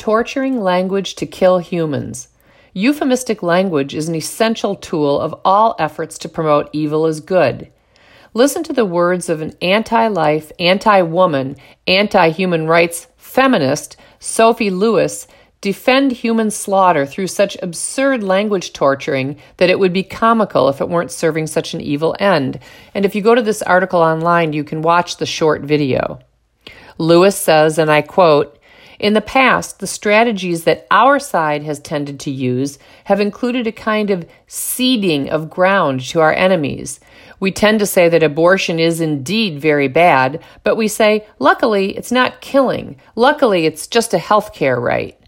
torturing language to kill humans. Euphemistic language is an essential tool of all efforts to promote evil as good. Listen to the words of an anti life, anti woman, anti human rights feminist, Sophie Lewis, defend human slaughter through such absurd language torturing that it would be comical if it weren't serving such an evil end. And if you go to this article online, you can watch the short video. Lewis says, and I quote, in the past, the strategies that our side has tended to use have included a kind of ceding of ground to our enemies. We tend to say that abortion is indeed very bad, but we say, luckily, it's not killing. Luckily, it's just a health care right.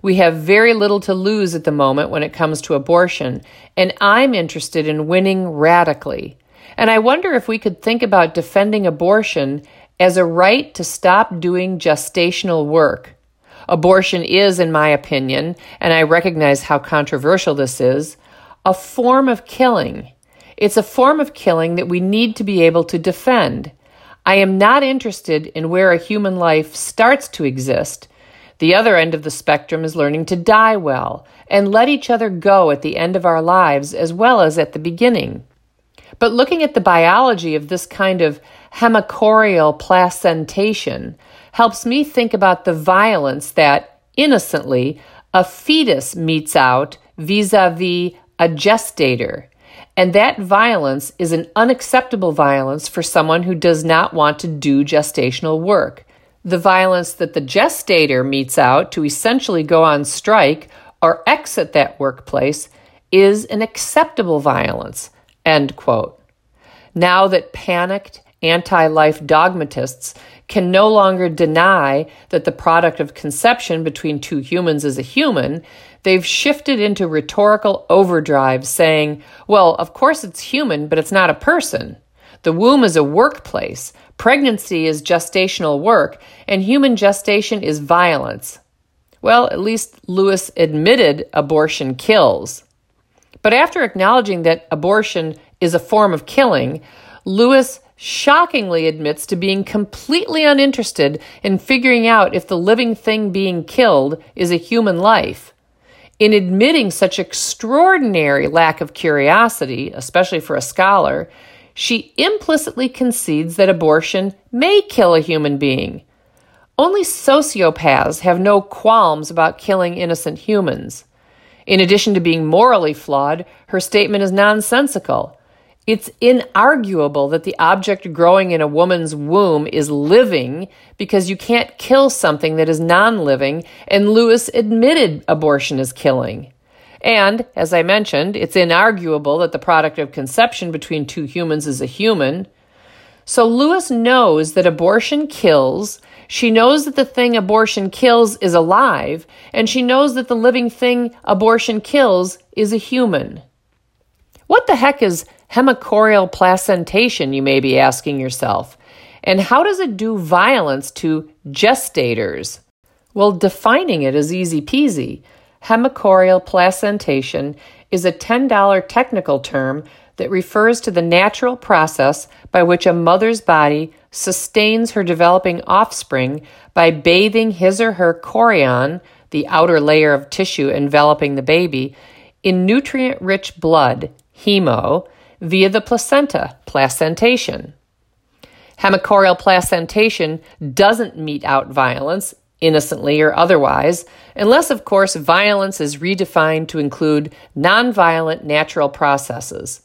We have very little to lose at the moment when it comes to abortion, and I'm interested in winning radically. And I wonder if we could think about defending abortion as a right to stop doing gestational work. Abortion is, in my opinion, and I recognize how controversial this is, a form of killing. It's a form of killing that we need to be able to defend. I am not interested in where a human life starts to exist. The other end of the spectrum is learning to die well and let each other go at the end of our lives as well as at the beginning. But looking at the biology of this kind of hemochorial placentation helps me think about the violence that, innocently, a fetus metes out vis a vis a gestator. And that violence is an unacceptable violence for someone who does not want to do gestational work. The violence that the gestator metes out to essentially go on strike or exit that workplace is an acceptable violence. End quote. Now that panicked anti life dogmatists can no longer deny that the product of conception between two humans is a human, they've shifted into rhetorical overdrive saying, well, of course it's human, but it's not a person. The womb is a workplace, pregnancy is gestational work, and human gestation is violence. Well, at least Lewis admitted abortion kills. But after acknowledging that abortion is a form of killing, Lewis shockingly admits to being completely uninterested in figuring out if the living thing being killed is a human life. In admitting such extraordinary lack of curiosity, especially for a scholar, she implicitly concedes that abortion may kill a human being. Only sociopaths have no qualms about killing innocent humans. In addition to being morally flawed, her statement is nonsensical. It's inarguable that the object growing in a woman's womb is living because you can't kill something that is non living, and Lewis admitted abortion is killing. And, as I mentioned, it's inarguable that the product of conception between two humans is a human. So Lewis knows that abortion kills, she knows that the thing abortion kills is alive, and she knows that the living thing abortion kills is a human. What the heck is hemochorial placentation, you may be asking yourself. And how does it do violence to gestators? Well, defining it is easy peasy. Hemochorial placentation is a $10 technical term that refers to the natural process by which a mother's body sustains her developing offspring by bathing his or her chorion, the outer layer of tissue enveloping the baby, in nutrient rich blood, hemo, via the placenta, placentation. Hemochorial placentation doesn't mete out violence, innocently or otherwise, unless, of course, violence is redefined to include nonviolent natural processes.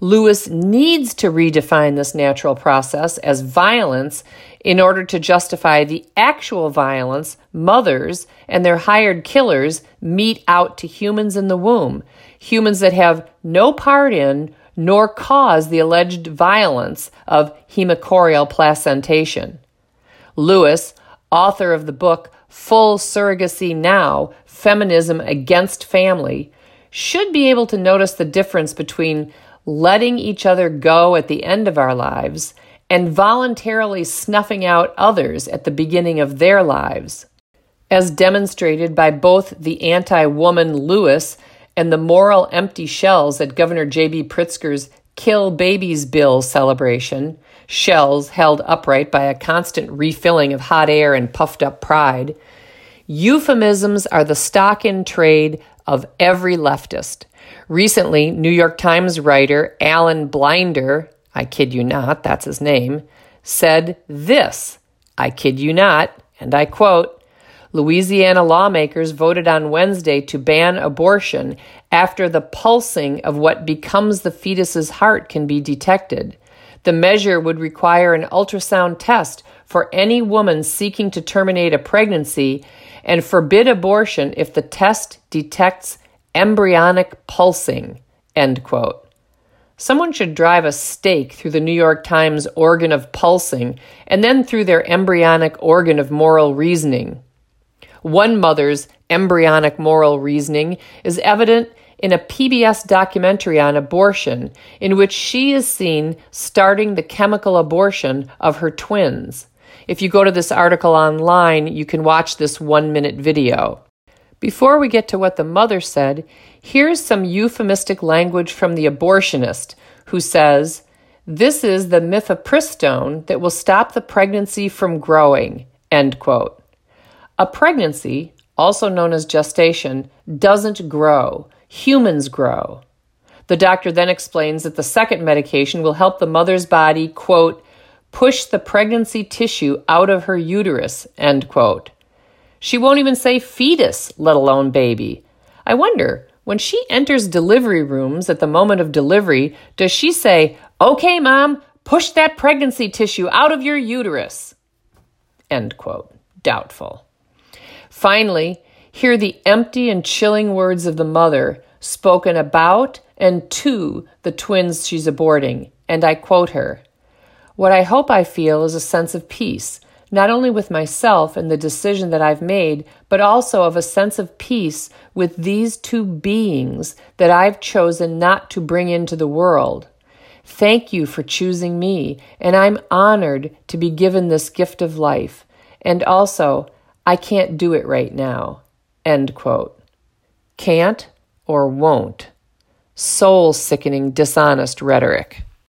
Lewis needs to redefine this natural process as violence in order to justify the actual violence mothers and their hired killers mete out to humans in the womb, humans that have no part in nor cause the alleged violence of hemochorial placentation. Lewis, author of the book Full Surrogacy Now Feminism Against Family, should be able to notice the difference between letting each other go at the end of our lives and voluntarily snuffing out others at the beginning of their lives. As demonstrated by both the anti woman Lewis and the moral empty shells at Governor J.B. Pritzker's Kill Babies Bill celebration, shells held upright by a constant refilling of hot air and puffed up pride, Euphemisms are the stock in trade of every leftist. Recently, New York Times writer Alan Blinder, I kid you not, that's his name, said this I kid you not, and I quote Louisiana lawmakers voted on Wednesday to ban abortion after the pulsing of what becomes the fetus's heart can be detected. The measure would require an ultrasound test for any woman seeking to terminate a pregnancy and forbid abortion if the test detects embryonic pulsing. End quote. Someone should drive a stake through the New York Times organ of pulsing and then through their embryonic organ of moral reasoning. One mother's embryonic moral reasoning is evident in a PBS documentary on abortion, in which she is seen starting the chemical abortion of her twins. If you go to this article online, you can watch this one minute video. Before we get to what the mother said, here's some euphemistic language from the abortionist who says, This is the mifepristone that will stop the pregnancy from growing. End quote. A pregnancy, also known as gestation, doesn't grow. Humans grow. The doctor then explains that the second medication will help the mother's body, quote, push the pregnancy tissue out of her uterus, end quote. She won't even say fetus, let alone baby. I wonder, when she enters delivery rooms at the moment of delivery, does she say, Okay, mom, push that pregnancy tissue out of your uterus? End quote. Doubtful. Finally, hear the empty and chilling words of the mother spoken about and to the twins she's aborting, and I quote her What I hope I feel is a sense of peace, not only with myself and the decision that I've made, but also of a sense of peace with these two beings that I've chosen not to bring into the world. Thank you for choosing me, and I'm honored to be given this gift of life. And also, I can't do it right now. End quote. Can't or won't. Soul sickening, dishonest rhetoric.